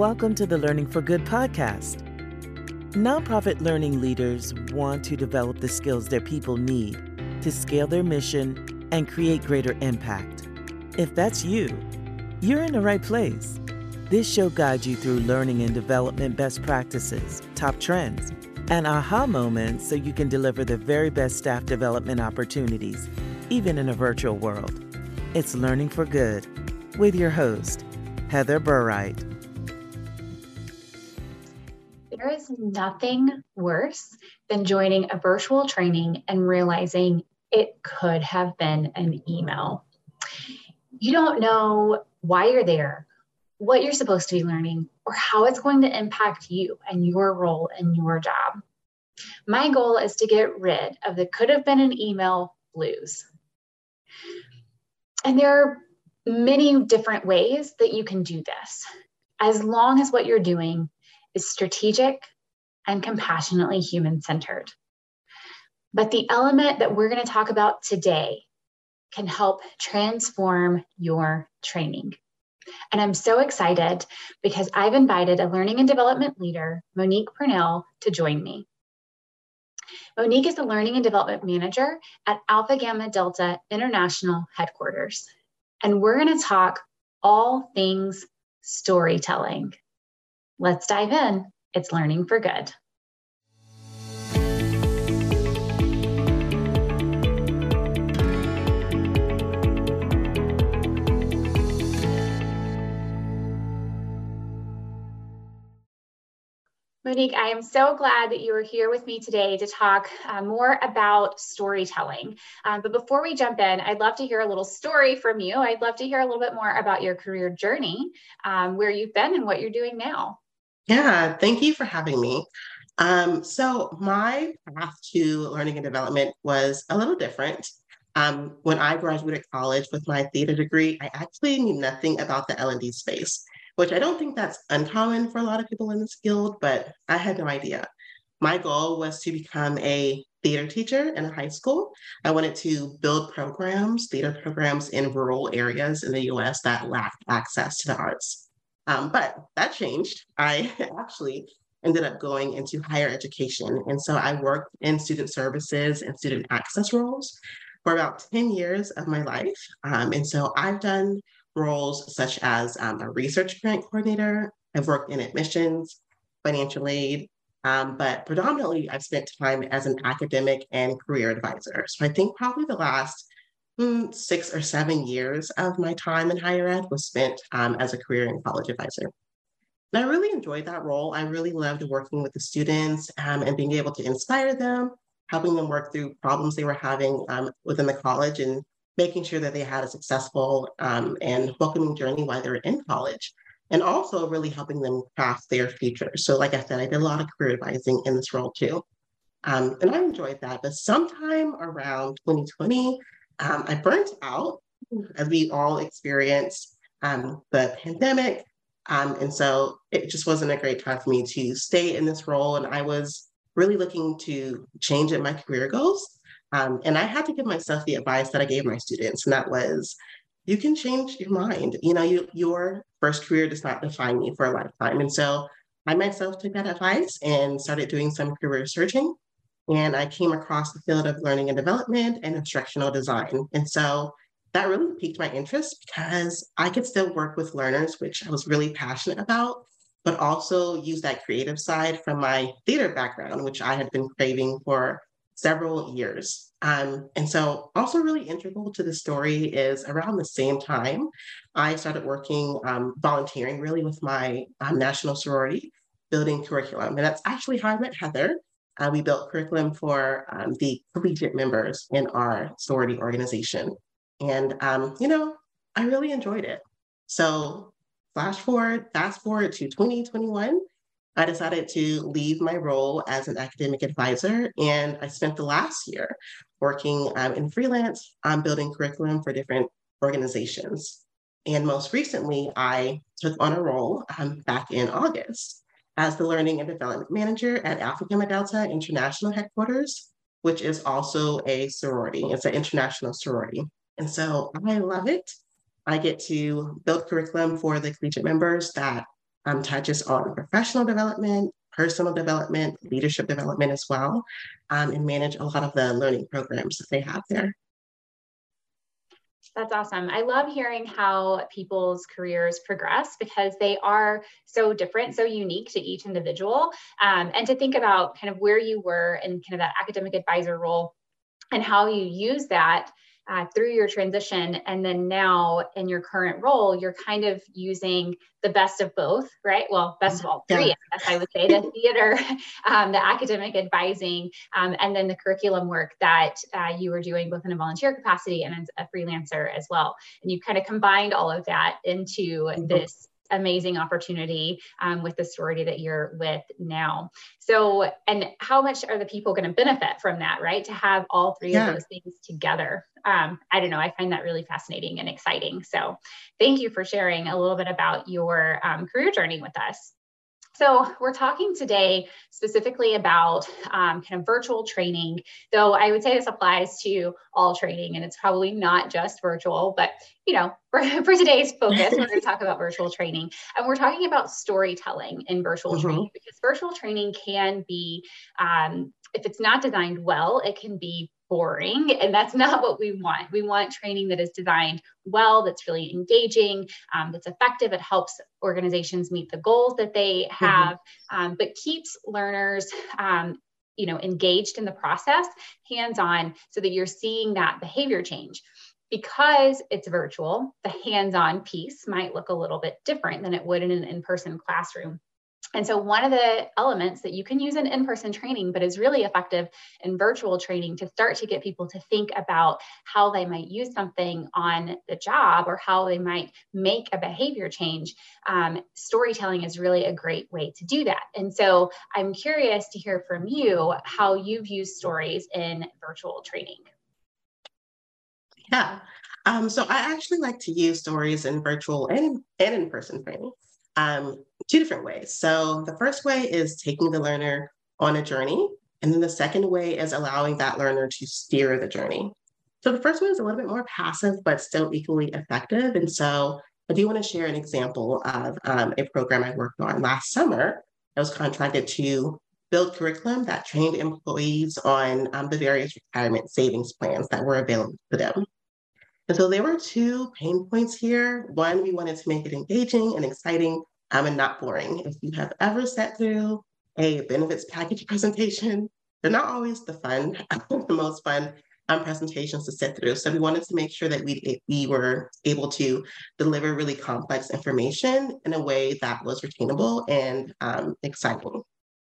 Welcome to the Learning for Good podcast. Nonprofit learning leaders want to develop the skills their people need to scale their mission and create greater impact. If that's you, you're in the right place. This show guides you through learning and development best practices, top trends, and aha moments so you can deliver the very best staff development opportunities, even in a virtual world. It's Learning for Good with your host, Heather Burright. There is nothing worse than joining a virtual training and realizing it could have been an email. You don't know why you're there, what you're supposed to be learning, or how it's going to impact you and your role in your job. My goal is to get rid of the could have been an email blues. And there are many different ways that you can do this, as long as what you're doing is strategic and compassionately human centered. But the element that we're going to talk about today can help transform your training. And I'm so excited because I've invited a learning and development leader, Monique Purnell, to join me. Monique is the learning and development manager at Alpha Gamma Delta International Headquarters. And we're going to talk all things storytelling. Let's dive in. It's Learning for Good. Monique, I am so glad that you are here with me today to talk uh, more about storytelling. Um, but before we jump in, I'd love to hear a little story from you. I'd love to hear a little bit more about your career journey, um, where you've been and what you're doing now. Yeah, thank you for having me. Um, so, my path to learning and development was a little different. Um, when I graduated college with my theater degree, I actually knew nothing about the L&D space which I don't think that's uncommon for a lot of people in this field, but I had no idea. My goal was to become a theater teacher in a high school. I wanted to build programs, theater programs in rural areas in the US that lacked access to the arts. Um, but that changed. I actually ended up going into higher education. And so I worked in student services and student access roles for about 10 years of my life. Um, and so I've done roles such as um, a research grant coordinator. I've worked in admissions, financial aid, um, but predominantly I've spent time as an academic and career advisor. So I think probably the last six or seven years of my time in higher ed was spent um, as a career and college advisor. And I really enjoyed that role. I really loved working with the students um, and being able to inspire them, helping them work through problems they were having um, within the college and making sure that they had a successful um, and welcoming journey while they were in college, and also really helping them craft their future. So, like I said, I did a lot of career advising in this role too. Um, and I enjoyed that. But sometime around 2020, um, I burnt out, as we all experienced um, the pandemic. Um, and so it just wasn't a great time for me to stay in this role. And I was really looking to change in my career goals. Um, and I had to give myself the advice that I gave my students, and that was, you can change your mind. You know, you, your first career does not define you for a lifetime. And so I myself took that advice and started doing some career searching. And I came across the field of learning and development and instructional design. And so that really piqued my interest because I could still work with learners, which I was really passionate about, but also use that creative side from my theater background, which I had been craving for several years. Um, and so, also really integral to the story is around the same time, I started working um, volunteering really with my um, national sorority, building curriculum. And that's actually how I met Heather. Uh, we built curriculum for um, the collegiate members in our sorority organization. And, um, you know, I really enjoyed it. So, flash forward, fast forward to 2021. I decided to leave my role as an academic advisor, and I spent the last year working um, in freelance on building curriculum for different organizations. And most recently, I took on a role um, back in August as the Learning and Development Manager at Alpha Gamma Delta International Headquarters, which is also a sorority. It's an international sorority. And so I love it. I get to build curriculum for the collegiate members that um, touches on professional development, personal development, leadership development as well, um, and manage a lot of the learning programs that they have there. That's awesome. I love hearing how people's careers progress because they are so different, so unique to each individual. Um, and to think about kind of where you were in kind of that academic advisor role and how you use that uh, through your transition. And then now in your current role, you're kind of using the best of both, right? Well, best of all three, yeah. I guess I would say the theater, um, the academic advising, um, and then the curriculum work that uh, you were doing both in a volunteer capacity and as a freelancer as well. And you kind of combined all of that into mm-hmm. this amazing opportunity um, with the sorority that you're with now. So, and how much are the people going to benefit from that, right? To have all three yeah. of those things together. Um, I don't know. I find that really fascinating and exciting. So, thank you for sharing a little bit about your um, career journey with us. So, we're talking today specifically about um, kind of virtual training, though I would say this applies to all training and it's probably not just virtual, but you know, for, for today's focus, we're going to talk about virtual training. And we're talking about storytelling in virtual mm-hmm. training because virtual training can be, um, if it's not designed well, it can be boring and that's not what we want we want training that is designed well that's really engaging um, that's effective it helps organizations meet the goals that they mm-hmm. have mm-hmm. um, but keeps learners um, you know engaged in the process hands on so that you're seeing that behavior change because it's virtual the hands on piece might look a little bit different than it would in an in-person classroom and so, one of the elements that you can use in in person training, but is really effective in virtual training to start to get people to think about how they might use something on the job or how they might make a behavior change, um, storytelling is really a great way to do that. And so, I'm curious to hear from you how you've used stories in virtual training. Yeah. Um, so, I actually like to use stories in virtual and, and in person training um, two different ways. So the first way is taking the learner on a journey. And then the second way is allowing that learner to steer the journey. So the first one is a little bit more passive, but still equally effective. And so I do want to share an example of um, a program I worked on last summer. I was contracted to build curriculum that trained employees on um, the various retirement savings plans that were available to them. And so there were two pain points here. One, we wanted to make it engaging and exciting and not boring. If you have ever sat through a benefits package presentation, they're not always the fun, the most fun um, presentations to sit through. So we wanted to make sure that we, we were able to deliver really complex information in a way that was retainable and um, exciting.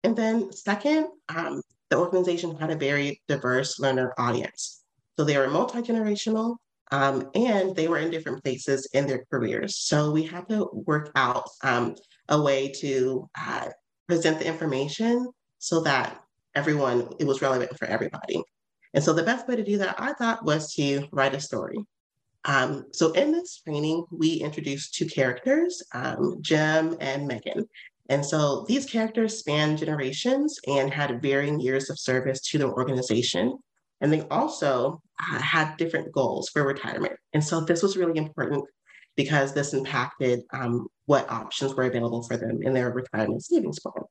And then second, um, the organization had a very diverse learner audience. So they were multi-generational, um, and they were in different places in their careers. So we had to work out um, a way to uh, present the information so that everyone, it was relevant for everybody. And so the best way to do that, I thought, was to write a story. Um, so in this training, we introduced two characters, um, Jim and Megan. And so these characters span generations and had varying years of service to the organization. And they also had different goals for retirement. And so this was really important because this impacted um, what options were available for them in their retirement savings plan.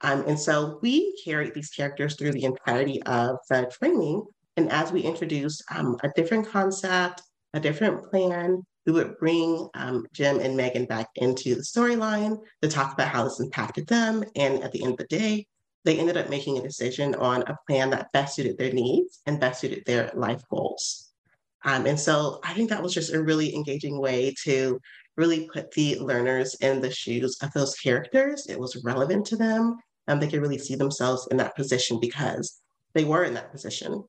Um, and so we carried these characters through the entirety of the training. And as we introduced um, a different concept, a different plan, we would bring um, Jim and Megan back into the storyline to talk about how this impacted them. And at the end of the day, they ended up making a decision on a plan that best suited their needs and best suited their life goals. Um, and so I think that was just a really engaging way to really put the learners in the shoes of those characters. It was relevant to them. and they could really see themselves in that position because they were in that position.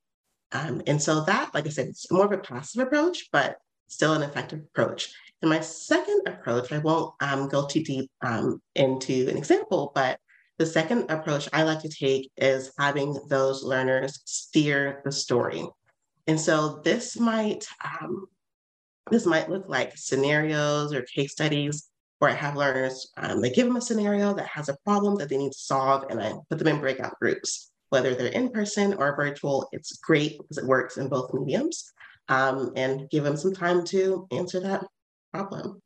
Um, and so that, like I said, it's more of a passive approach, but still an effective approach. And my second approach, I won't um, go too deep um, into an example, but the second approach I like to take is having those learners steer the story. And so this might um, this might look like scenarios or case studies where I have learners, um, they give them a scenario that has a problem that they need to solve, and I put them in breakout groups. Whether they're in person or virtual, it's great because it works in both mediums, um, and give them some time to answer that problem.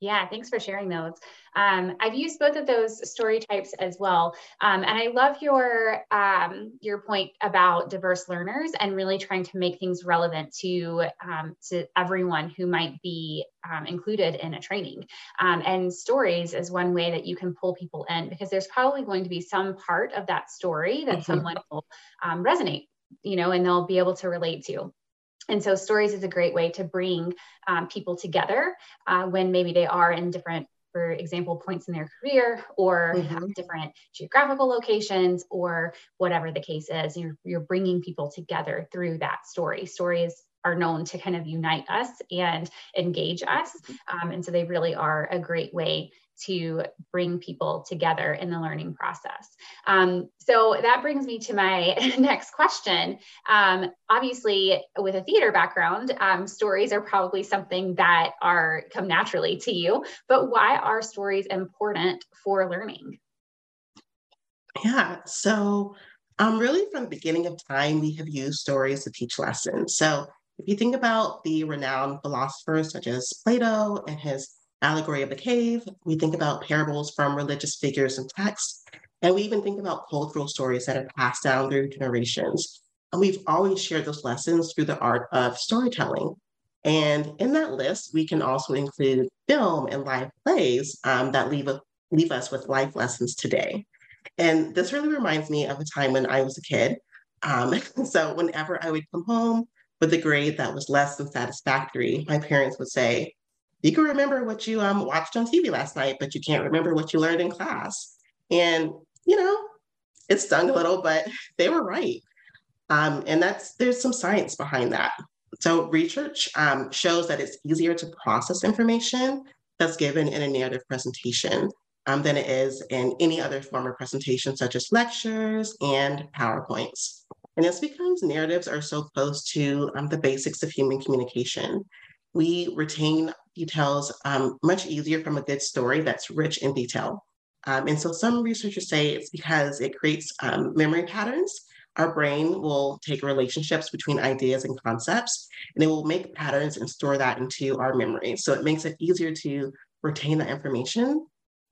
Yeah, thanks for sharing those. Um, I've used both of those story types as well, um, and I love your um, your point about diverse learners and really trying to make things relevant to um, to everyone who might be um, included in a training. Um, and stories is one way that you can pull people in because there's probably going to be some part of that story that mm-hmm. someone will resonate, you know, and they'll be able to relate to. And so stories is a great way to bring um, people together uh, when maybe they are in different, for example, points in their career or mm-hmm. different geographical locations or whatever the case is. You're, you're bringing people together through that story. Stories are known to kind of unite us and engage us. Um, and so they really are a great way to bring people together in the learning process. Um, so that brings me to my next question. Um, obviously, with a theater background, um, stories are probably something that are come naturally to you. But why are stories important for learning? Yeah, so um, really from the beginning of time, we have used stories to teach lessons. So if you think about the renowned philosophers such as Plato and his allegory of the cave, we think about parables from religious figures and texts, and we even think about cultural stories that are passed down through generations. And we've always shared those lessons through the art of storytelling. And in that list, we can also include film and live plays um, that leave, leave us with life lessons today. And this really reminds me of a time when I was a kid. Um, so whenever I would come home with a grade that was less than satisfactory, my parents would say, you can remember what you um, watched on TV last night, but you can't remember what you learned in class. And, you know, it stung a little, but they were right. Um, and that's there's some science behind that. So research um, shows that it's easier to process information that's given in a narrative presentation um, than it is in any other form of presentation, such as lectures and PowerPoints. And it's because narratives are so close to um, the basics of human communication. We retain details um, much easier from a good story that's rich in detail. Um, and so some researchers say it's because it creates um, memory patterns. Our brain will take relationships between ideas and concepts, and it will make patterns and store that into our memory. So it makes it easier to retain that information.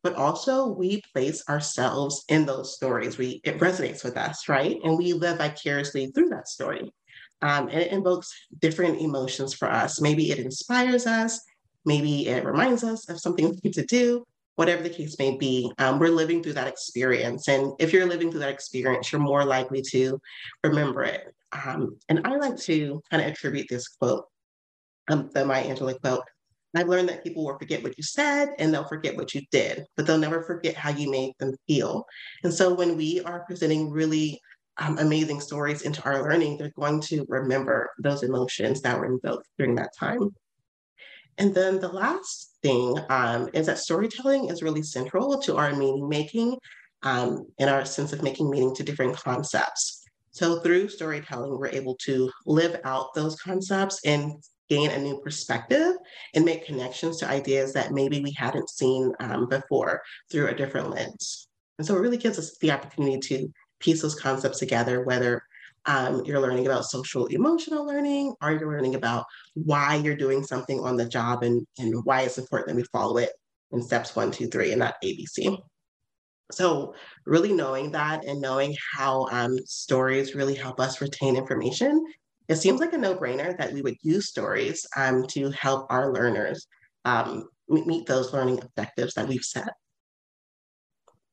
But also, we place ourselves in those stories. We it resonates with us, right? And we live vicariously through that story. Um, and it invokes different emotions for us. Maybe it inspires us, maybe it reminds us of something we need to do, whatever the case may be. Um, we're living through that experience. And if you're living through that experience, you're more likely to remember it. Um, and I like to kind of attribute this quote, um, the Maya Angelou quote. I've learned that people will forget what you said and they'll forget what you did, but they'll never forget how you made them feel. And so when we are presenting really um, amazing stories into our learning, they're going to remember those emotions that were invoked during that time. And then the last thing um, is that storytelling is really central to our meaning making um, and our sense of making meaning to different concepts. So through storytelling, we're able to live out those concepts and gain a new perspective and make connections to ideas that maybe we hadn't seen um, before through a different lens. And so it really gives us the opportunity to piece those concepts together, whether um, you're learning about social emotional learning, or you're learning about why you're doing something on the job and, and why it's important that we follow it in steps one, two, three, and not ABC. So, really knowing that and knowing how um, stories really help us retain information, it seems like a no brainer that we would use stories um, to help our learners um, meet those learning objectives that we've set.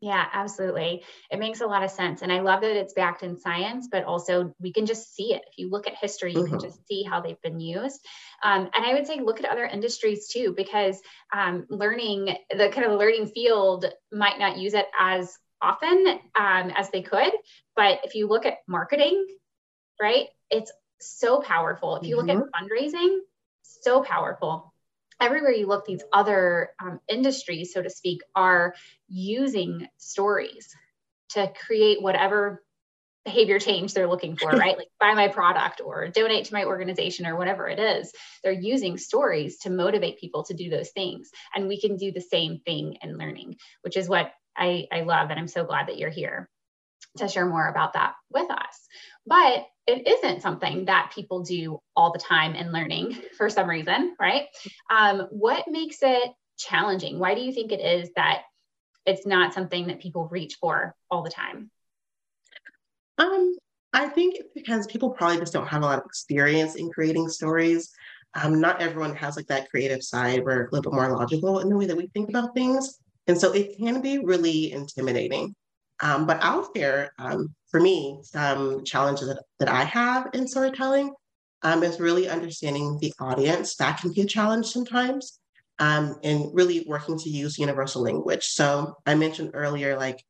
Yeah, absolutely. It makes a lot of sense. And I love that it's backed in science, but also we can just see it. If you look at history, you mm-hmm. can just see how they've been used. Um, and I would say look at other industries too, because um, learning, the kind of learning field might not use it as often um, as they could. But if you look at marketing, right, it's so powerful. If you mm-hmm. look at mm-hmm. fundraising, so powerful everywhere you look, these other um, industries, so to speak, are using stories to create whatever behavior change they're looking for, right? like buy my product or donate to my organization or whatever it is. They're using stories to motivate people to do those things. And we can do the same thing in learning, which is what I, I love. And I'm so glad that you're here to share more about that with us. But it isn't something that people do all the time in learning for some reason, right? Um, what makes it challenging? Why do you think it is that it's not something that people reach for all the time? Um, I think because people probably just don't have a lot of experience in creating stories. Um, not everyone has like that creative side. We're a little bit more logical in the way that we think about things. And so it can be really intimidating. Um, but I'll share um, for me some challenges that, that I have in storytelling um, is really understanding the audience. That can be a challenge sometimes. Um, and really working to use universal language. So I mentioned earlier, like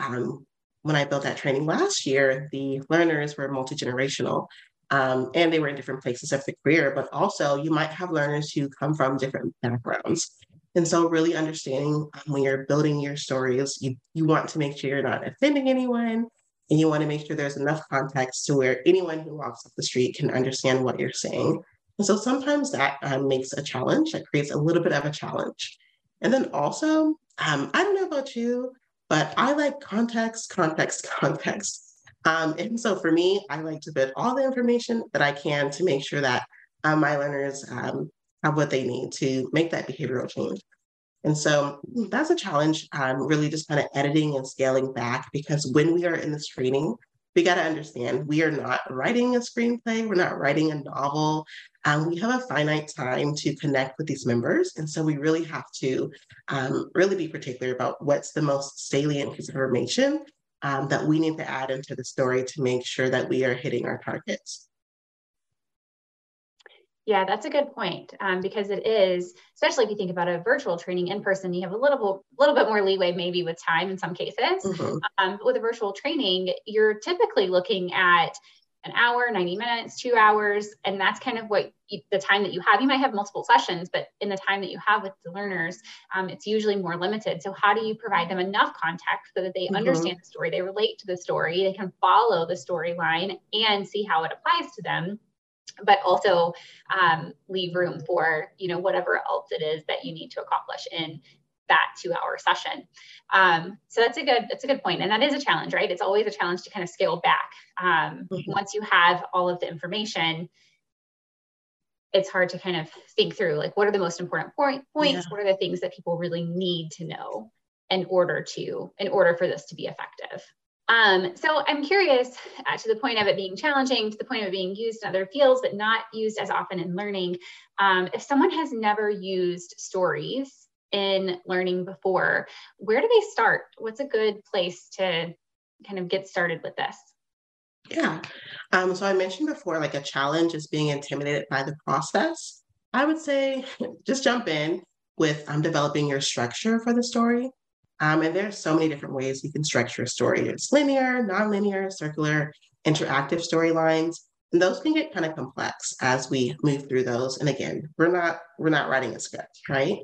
um, when I built that training last year, the learners were multi-generational. Um, and they were in different places of the career, but also you might have learners who come from different backgrounds. And so, really understanding um, when you're building your stories, you, you want to make sure you're not offending anyone, and you want to make sure there's enough context to where anyone who walks up the street can understand what you're saying. And so, sometimes that um, makes a challenge, that creates a little bit of a challenge. And then also, um, I don't know about you, but I like context, context, context. Um, and so for me, I like to put all the information that I can to make sure that uh, my learners um, have what they need to make that behavioral change. And so that's a challenge, um, really just kind of editing and scaling back because when we are in this training, we got to understand we are not writing a screenplay, we're not writing a novel. Um, we have a finite time to connect with these members. And so we really have to um, really be particular about what's the most salient piece of information um, that we need to add into the story to make sure that we are hitting our targets. Yeah, that's a good point um, because it is, especially if you think about a virtual training in person, you have a little, little bit more leeway maybe with time in some cases. Mm-hmm. Um, with a virtual training, you're typically looking at an hour, 90 minutes, two hours, and that's kind of what you, the time that you have. You might have multiple sessions, but in the time that you have with the learners, um, it's usually more limited. So, how do you provide them enough context so that they mm-hmm. understand the story, they relate to the story, they can follow the storyline and see how it applies to them? But also um, leave room for you know whatever else it is that you need to accomplish in that two hour session. Um, so that's a good that's a good point and that is a challenge right? It's always a challenge to kind of scale back. Um, mm-hmm. once you have all of the information it's hard to kind of think through like what are the most important point, points? Yeah. what are the things that people really need to know in order to in order for this to be effective um, so I'm curious uh, to the point of it being challenging, to the point of it being used in other fields, but not used as often in learning. Um, if someone has never used stories in learning before, where do they start? What's a good place to kind of get started with this? Yeah. Um, so I mentioned before, like a challenge is being intimidated by the process. I would say just jump in with um, developing your structure for the story. Um, and there's so many different ways you can structure a story. It's linear, nonlinear, circular, interactive storylines. And those can get kind of complex as we move through those. And again, we're not we're not writing a script, right?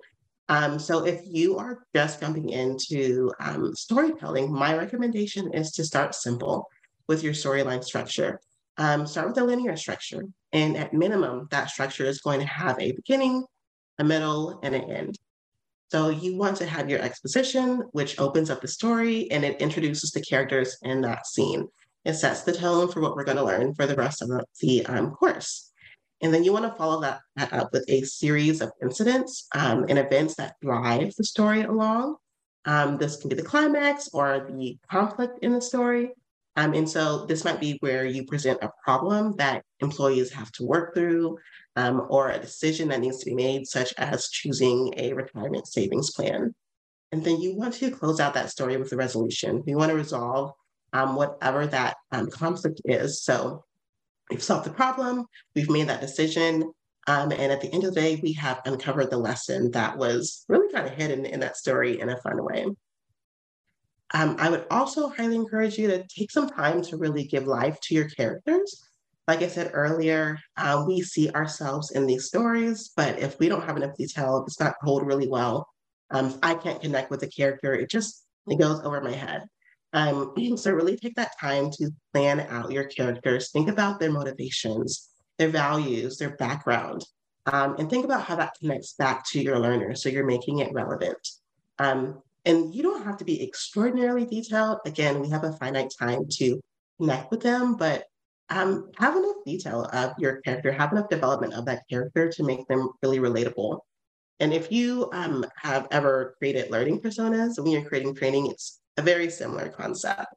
Um, so if you are just jumping into um, storytelling, my recommendation is to start simple with your storyline structure. Um, start with a linear structure, and at minimum, that structure is going to have a beginning, a middle, and an end. So you want to have your exposition, which opens up the story and it introduces the characters in that scene. It sets the tone for what we're going to learn for the rest of the, um, course. And then you want to follow that, that up with a series of incidents um, and events that drive the story along. Um, this can be the climax or the conflict in the story. Um, and so this might be where you present a problem that employees have to work through, um, or a decision that needs to be made, such as choosing a retirement savings plan. And then you want to close out that story with a resolution. You want to resolve um, whatever that um, conflict is. So we've solved the problem, we've made that decision, um, and at the end of the day, we have uncovered the lesson that was really kind of hidden in that story in a fun way. Um, I would also highly encourage you to take some time to really give life to your characters like I said earlier, uh, we see ourselves in these stories, but if we don't have enough detail, it's not told really well. Um, I can't connect with the character. It just it goes over my head. Um, so really take that time to plan out your characters. Think about their motivations, their values, their background, um, and think about how that connects back to your learner. So you're making it relevant. Um, and you don't have to be extraordinarily detailed. Again, we have a finite time to connect with them, but um, have enough detail of your character, have enough development of that character to make them really relatable. And if you um, have ever created learning personas, when you're creating training, it's a very similar concept.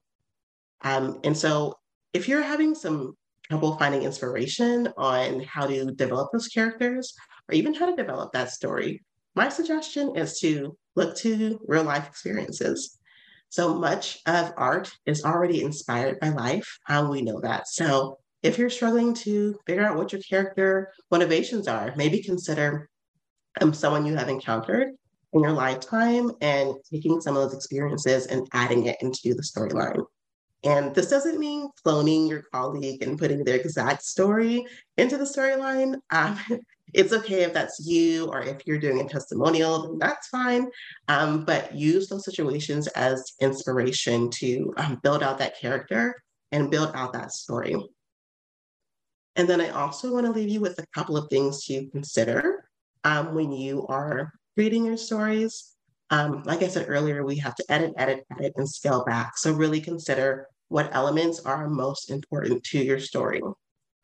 Um, and so if you're having some trouble finding inspiration on how to develop those characters or even how to develop that story, my suggestion is to look to real life experiences. So much of art is already inspired by life. Um, we know that. So if you're struggling to figure out what your character motivations are, maybe consider um, someone you have encountered in your lifetime and taking some of those experiences and adding it into the storyline. And this doesn't mean cloning your colleague and putting their exact story into the storyline. Um, it's okay if that's you or if you're doing a testimonial, then that's fine. Um, but use those situations as inspiration to um, build out that character and build out that story. And then I also want to leave you with a couple of things to consider um, when you are reading your stories. Um, like I said earlier, we have to edit, edit, edit, and scale back. So really consider what elements are most important to your story.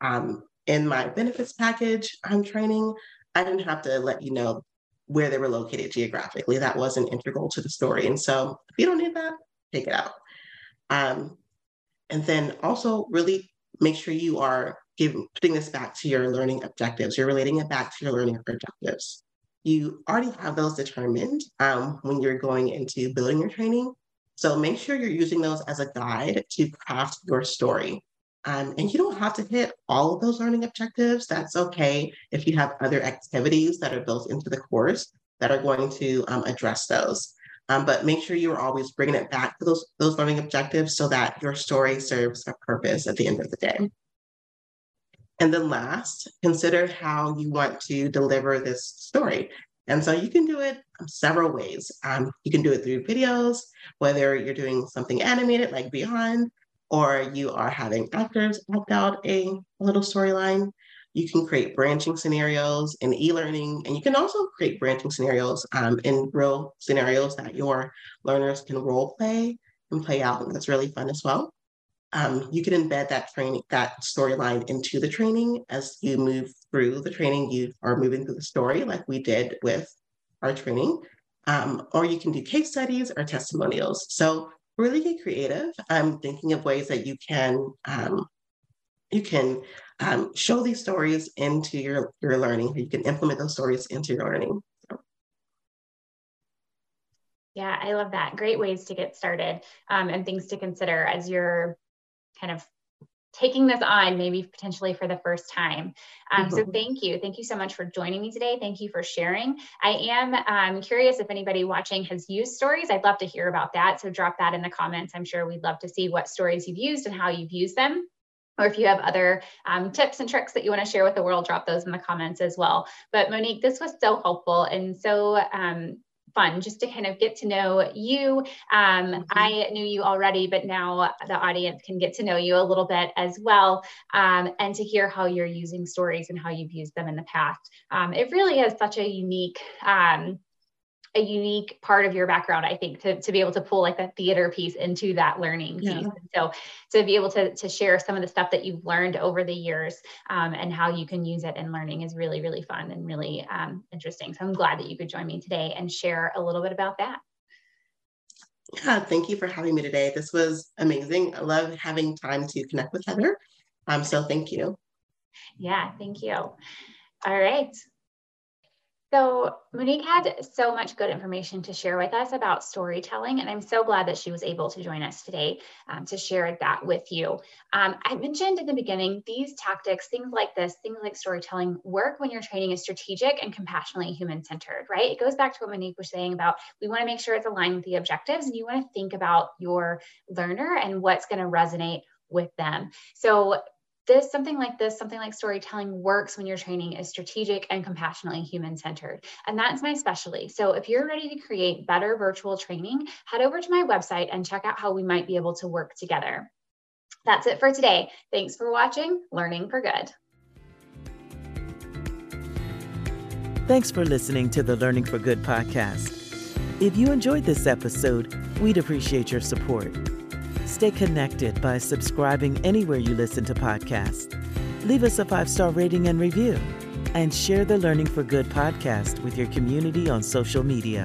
Um, in my benefits package I'm training, I didn't have to let you know where they were located geographically. That wasn't integral to the story. And so if you don't need that, take it out. Um, and then also really make sure you are giving putting this back to your learning objectives. You're relating it back to your learning objectives. You already have those determined um, when you're going into building your training. So make sure you're using those as a guide to craft your story. Um, and you don't have to hit all of those learning objectives. That's okay if you have other activities that are built into the course that are going to um, address those. Um, but make sure you're always bringing it back to those, those learning objectives so that your story serves a purpose at the end of the day. And then last, consider how you want to deliver this story. And so you can do it several ways. Um, you can do it through videos, whether you're doing something animated like Vyond, or you are having actors act out a little storyline. You can create branching scenarios in e-learning, and you can also create branching scenarios um, in real scenarios that your learners can role play and play out. And that's really fun as well. Um, you can embed that training, that storyline into the training as you move through the training. You are moving through the story, like we did with our training, um, or you can do case studies or testimonials. So really get creative. I'm thinking of ways that you can um, you can um, show these stories into your your learning. You can implement those stories into your learning. Yeah, I love that. Great ways to get started um, and things to consider as you're kind of taking this on maybe potentially for the first time. Um, mm-hmm. So thank you. Thank you so much for joining me today. Thank you for sharing. I am um, curious if anybody watching has used stories. I'd love to hear about that. So drop that in the comments. I'm sure we'd love to see what stories you've used and how you've used them. Or if you have other um, tips and tricks that you want to share with the world, drop those in the comments as well. But Monique, this was so helpful and so um, fun just to kind of get to know you. Um, mm-hmm. I knew you already, but now the audience can get to know you a little bit as well um, and to hear how you're using stories and how you've used them in the past. Um, it really is such a unique um, a unique part of your background, I think, to, to be able to pull like that theater piece into that learning yeah. piece. so to be able to, to share some of the stuff that you've learned over the years um, and how you can use it in learning is really, really fun and really um, interesting. So I'm glad that you could join me today and share a little bit about that. Yeah, thank you for having me today. This was amazing. I love having time to connect with Heather. Um, so thank you. Yeah, thank you. All right. So Monique had so much good information to share with us about storytelling, and I'm so glad that she was able to join us today um, to share that with you. Um, I mentioned in the beginning, these tactics, things like this, things like storytelling, work when your training is strategic and compassionately human-centered, right? It goes back to what Monique was saying about we want to make sure it's aligned with the objectives, and you want to think about your learner and what's going to resonate with them. So this something like this something like storytelling works when your training is strategic and compassionately human centered and that's my specialty. So if you're ready to create better virtual training head over to my website and check out how we might be able to work together. That's it for today. Thanks for watching. Learning for good. Thanks for listening to the learning for good podcast. If you enjoyed this episode we'd appreciate your support Stay connected by subscribing anywhere you listen to podcasts. Leave us a five star rating and review. and share the Learning for Good podcast with your community on social media.